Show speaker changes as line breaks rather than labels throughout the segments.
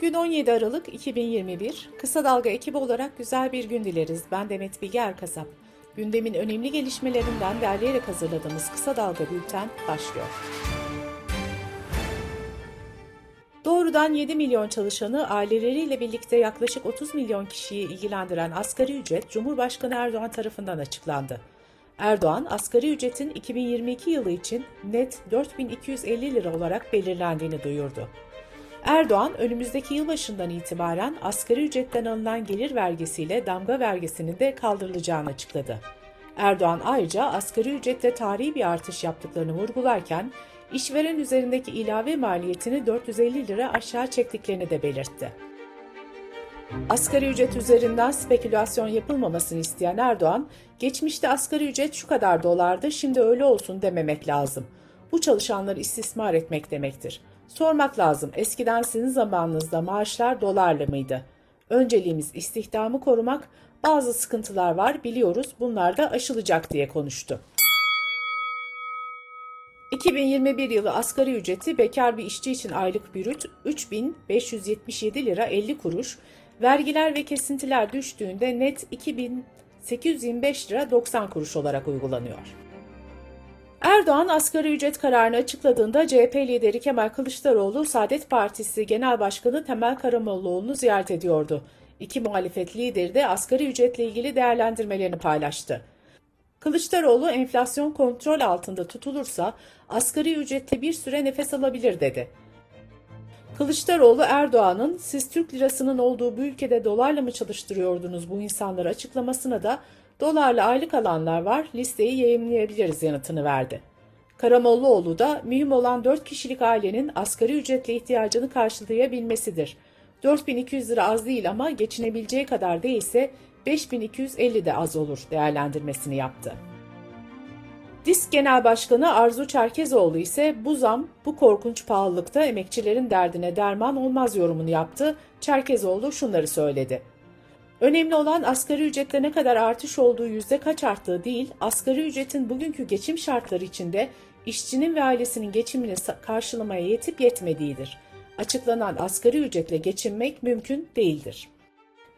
Bugün 17 Aralık 2021. Kısa Dalga ekibi olarak güzel bir gün dileriz. Ben Demet Bilge Erkasap. Gündemin önemli gelişmelerinden derleyerek hazırladığımız Kısa Dalga Bülten başlıyor. Doğrudan 7 milyon çalışanı aileleriyle birlikte yaklaşık 30 milyon kişiyi ilgilendiren asgari ücret Cumhurbaşkanı Erdoğan tarafından açıklandı. Erdoğan, asgari ücretin 2022 yılı için net 4250 lira olarak belirlendiğini duyurdu. Erdoğan, önümüzdeki yılbaşından itibaren asgari ücretten alınan gelir vergisiyle damga vergisinin de kaldırılacağını açıkladı. Erdoğan ayrıca asgari ücrette tarihi bir artış yaptıklarını vurgularken, işveren üzerindeki ilave maliyetini 450 lira aşağı çektiklerini de belirtti. Asgari ücret üzerinden spekülasyon yapılmamasını isteyen Erdoğan, geçmişte asgari ücret şu kadar dolardı, şimdi öyle olsun dememek lazım. Bu çalışanları istismar etmek demektir. Sormak lazım, eskiden sizin zamanınızda maaşlar dolarla mıydı? Önceliğimiz istihdamı korumak, bazı sıkıntılar var biliyoruz, bunlar da aşılacak diye konuştu. 2021 yılı asgari ücreti bekar bir işçi için aylık bürüt 3577 lira 50 kuruş, vergiler ve kesintiler düştüğünde net 2825 lira 90 kuruş olarak uygulanıyor. Erdoğan asgari ücret kararını açıkladığında CHP lideri Kemal Kılıçdaroğlu Saadet Partisi Genel Başkanı Temel Karamollaoğlu'nu ziyaret ediyordu. İki muhalefet lideri de asgari ücretle ilgili değerlendirmelerini paylaştı. Kılıçdaroğlu enflasyon kontrol altında tutulursa asgari ücretle bir süre nefes alabilir dedi. Kılıçdaroğlu Erdoğan'ın siz Türk lirasının olduğu bu ülkede dolarla mı çalıştırıyordunuz bu insanları açıklamasına da dolarla aylık alanlar var listeyi yayınlayabiliriz yanıtını verdi. Karamollaoğlu da mühim olan 4 kişilik ailenin asgari ücretle ihtiyacını karşılayabilmesidir. 4200 lira az değil ama geçinebileceği kadar değilse 5250 de az olur değerlendirmesini yaptı. Disk Genel Başkanı Arzu Çerkezoğlu ise bu zam, bu korkunç pahalılıkta emekçilerin derdine derman olmaz yorumunu yaptı. Çerkezoğlu şunları söyledi. Önemli olan asgari ücrette ne kadar artış olduğu yüzde kaç arttığı değil, asgari ücretin bugünkü geçim şartları içinde işçinin ve ailesinin geçimini karşılamaya yetip yetmediğidir. Açıklanan asgari ücretle geçinmek mümkün değildir.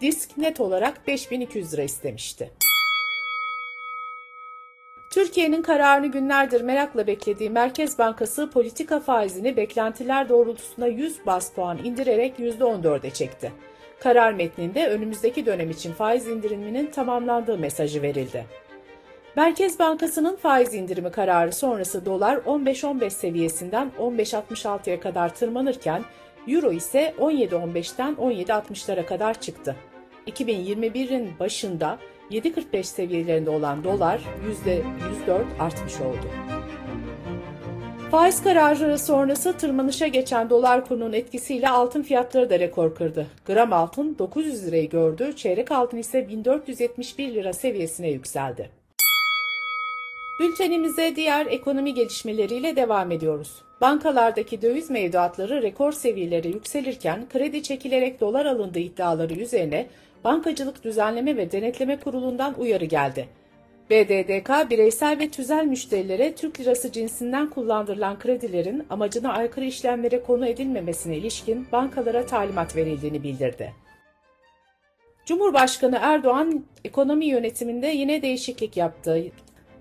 Disk net olarak 5200 lira istemişti. Türkiye'nin kararını günlerdir merakla beklediği Merkez Bankası politika faizini beklentiler doğrultusunda 100 bas puan indirerek %14'e çekti. Karar metninde önümüzdeki dönem için faiz indiriminin tamamlandığı mesajı verildi. Merkez Bankası'nın faiz indirimi kararı sonrası dolar 15-15 seviyesinden 15.66'ya kadar tırmanırken Euro ise 17.15'ten 17.60'lara kadar çıktı. 2021'in başında 7.45 seviyelerinde olan dolar %104 artmış oldu. Faiz kararı sonrası tırmanışa geçen dolar kurunun etkisiyle altın fiyatları da rekor kırdı. Gram altın 900 lirayı gördü, çeyrek altın ise 1471 lira seviyesine yükseldi. Bültenimize diğer ekonomi gelişmeleriyle devam ediyoruz. Bankalardaki döviz mevduatları rekor seviyelere yükselirken kredi çekilerek dolar alındığı iddiaları üzerine Bankacılık Düzenleme ve Denetleme Kurulu'ndan uyarı geldi. BDDK bireysel ve tüzel müşterilere Türk lirası cinsinden kullandırılan kredilerin amacına aykırı işlemlere konu edilmemesine ilişkin bankalara talimat verildiğini bildirdi. Cumhurbaşkanı Erdoğan ekonomi yönetiminde yine değişiklik yaptı.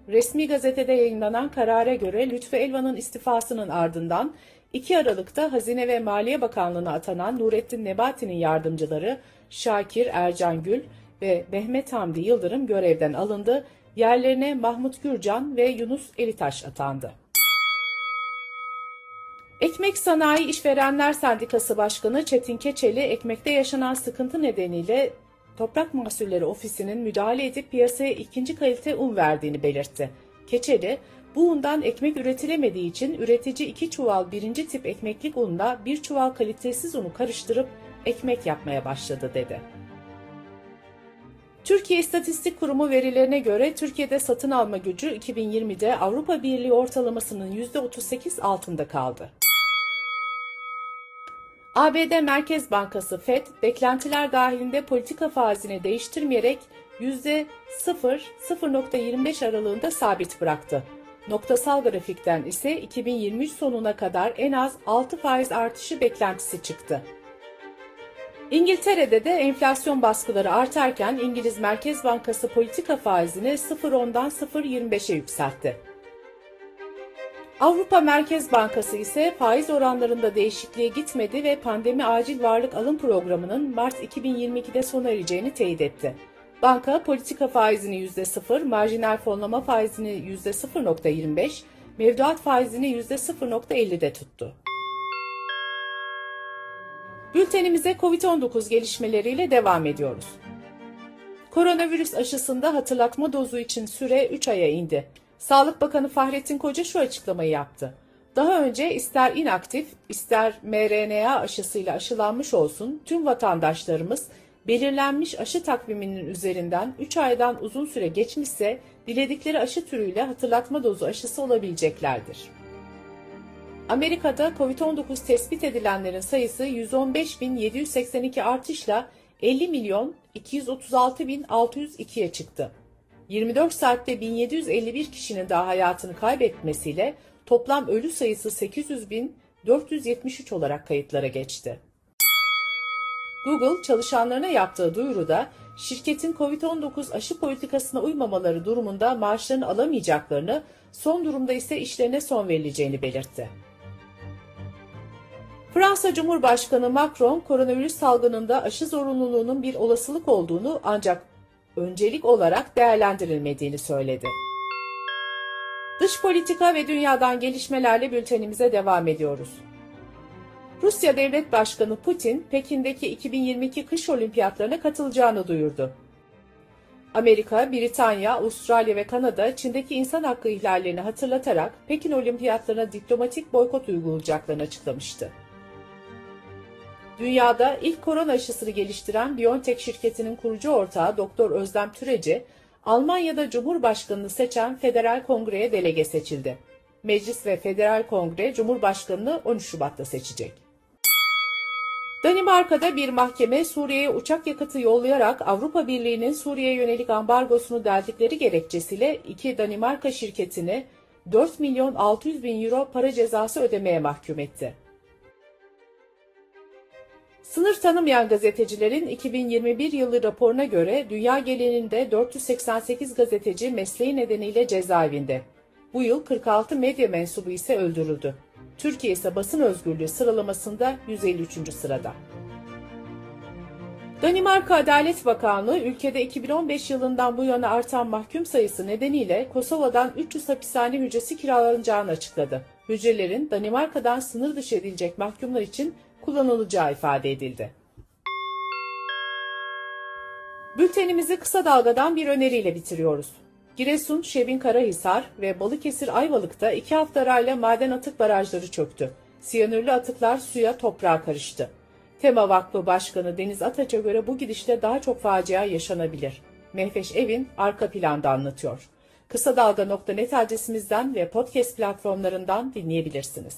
Resmi gazetede yayınlanan karara göre Lütfü Elvan'ın istifasının ardından 2 Aralık'ta Hazine ve Maliye Bakanlığı'na atanan Nurettin Nebati'nin yardımcıları Şakir Ercan Gül ve Mehmet Hamdi Yıldırım görevden alındı. Yerlerine Mahmut Gürcan ve Yunus Elitaş atandı. Ekmek Sanayi İşverenler Sendikası Başkanı Çetin Keçeli, ekmekte yaşanan sıkıntı nedeniyle Toprak Mahsulleri Ofisi'nin müdahale edip piyasaya ikinci kalite un verdiğini belirtti. Keçeli, bu undan ekmek üretilemediği için üretici iki çuval birinci tip ekmeklik unla bir çuval kalitesiz unu karıştırıp ekmek yapmaya başladı dedi. Türkiye İstatistik Kurumu verilerine göre Türkiye'de satın alma gücü 2020'de Avrupa Birliği ortalamasının %38 altında kaldı. ABD Merkez Bankası Fed, beklentiler dahilinde politika faizini değiştirmeyerek %0-0.25 aralığında sabit bıraktı. Noktasal grafikten ise 2023 sonuna kadar en az 6 faiz artışı beklentisi çıktı. İngiltere'de de enflasyon baskıları artarken İngiliz Merkez Bankası politika faizini 0.10'dan 0.25'e yükseltti. Avrupa Merkez Bankası ise faiz oranlarında değişikliğe gitmedi ve pandemi acil varlık alım programının Mart 2022'de sona ereceğini teyit etti. Banka politika faizini %0, marjinal fonlama faizini %0.25, mevduat faizini %0.50'de tuttu. Bültenimize COVID-19 gelişmeleriyle devam ediyoruz. Koronavirüs aşısında hatırlatma dozu için süre 3 aya indi. Sağlık Bakanı Fahrettin Koca şu açıklamayı yaptı. Daha önce ister inaktif, ister mRNA aşısıyla aşılanmış olsun tüm vatandaşlarımız belirlenmiş aşı takviminin üzerinden 3 aydan uzun süre geçmişse diledikleri aşı türüyle hatırlatma dozu aşısı olabileceklerdir. Amerika'da COVID-19 tespit edilenlerin sayısı 115.782 artışla 50 milyon 236.602'ye çıktı. 24 saatte 1751 kişinin daha hayatını kaybetmesiyle toplam ölü sayısı 800.473 olarak kayıtlara geçti. Google çalışanlarına yaptığı duyuruda şirketin COVID-19 aşı politikasına uymamaları durumunda maaşlarını alamayacaklarını, son durumda ise işlerine son verileceğini belirtti. Fransa Cumhurbaşkanı Macron, koronavirüs salgınında aşı zorunluluğunun bir olasılık olduğunu ancak öncelik olarak değerlendirilmediğini söyledi. Dış politika ve dünyadan gelişmelerle bültenimize devam ediyoruz. Rusya Devlet Başkanı Putin, Pekin'deki 2022 kış olimpiyatlarına katılacağını duyurdu. Amerika, Britanya, Avustralya ve Kanada Çin'deki insan hakkı ihlallerini hatırlatarak Pekin olimpiyatlarına diplomatik boykot uygulayacaklarını açıklamıştı. Dünyada ilk korona aşısını geliştiren BioNTech şirketinin kurucu ortağı Doktor Özlem Türeci, Almanya'da Cumhurbaşkanını seçen Federal Kongre'ye delege seçildi. Meclis ve Federal Kongre Cumhurbaşkanını 13 Şubat'ta seçecek. Danimarka'da bir mahkeme Suriye'ye uçak yakıtı yollayarak Avrupa Birliği'nin Suriye'ye yönelik ambargosunu deldikleri gerekçesiyle iki Danimarka şirketini 4 milyon 600 bin euro para cezası ödemeye mahkum etti. Sınır tanımayan gazetecilerin 2021 yılı raporuna göre dünya genelinde 488 gazeteci mesleği nedeniyle cezaevinde. Bu yıl 46 medya mensubu ise öldürüldü. Türkiye ise basın özgürlüğü sıralamasında 153. sırada. Danimarka Adalet Bakanlığı ülkede 2015 yılından bu yana artan mahkum sayısı nedeniyle Kosova'dan 300 hapishane hücresi kiralanacağını açıkladı. Hücrelerin Danimarka'dan sınır dışı edilecek mahkumlar için kullanılacağı ifade edildi. Bültenimizi kısa dalgadan bir öneriyle bitiriyoruz. Giresun, Şebin Karahisar ve Balıkesir Ayvalık'ta iki hafta arayla maden atık barajları çöktü. Siyanürlü atıklar suya toprağa karıştı. Tema Vakfı Başkanı Deniz Ataç'a göre bu gidişle daha çok facia yaşanabilir. Mehveş Evin arka planda anlatıyor. Kısa Dalga.net adresimizden ve podcast platformlarından dinleyebilirsiniz.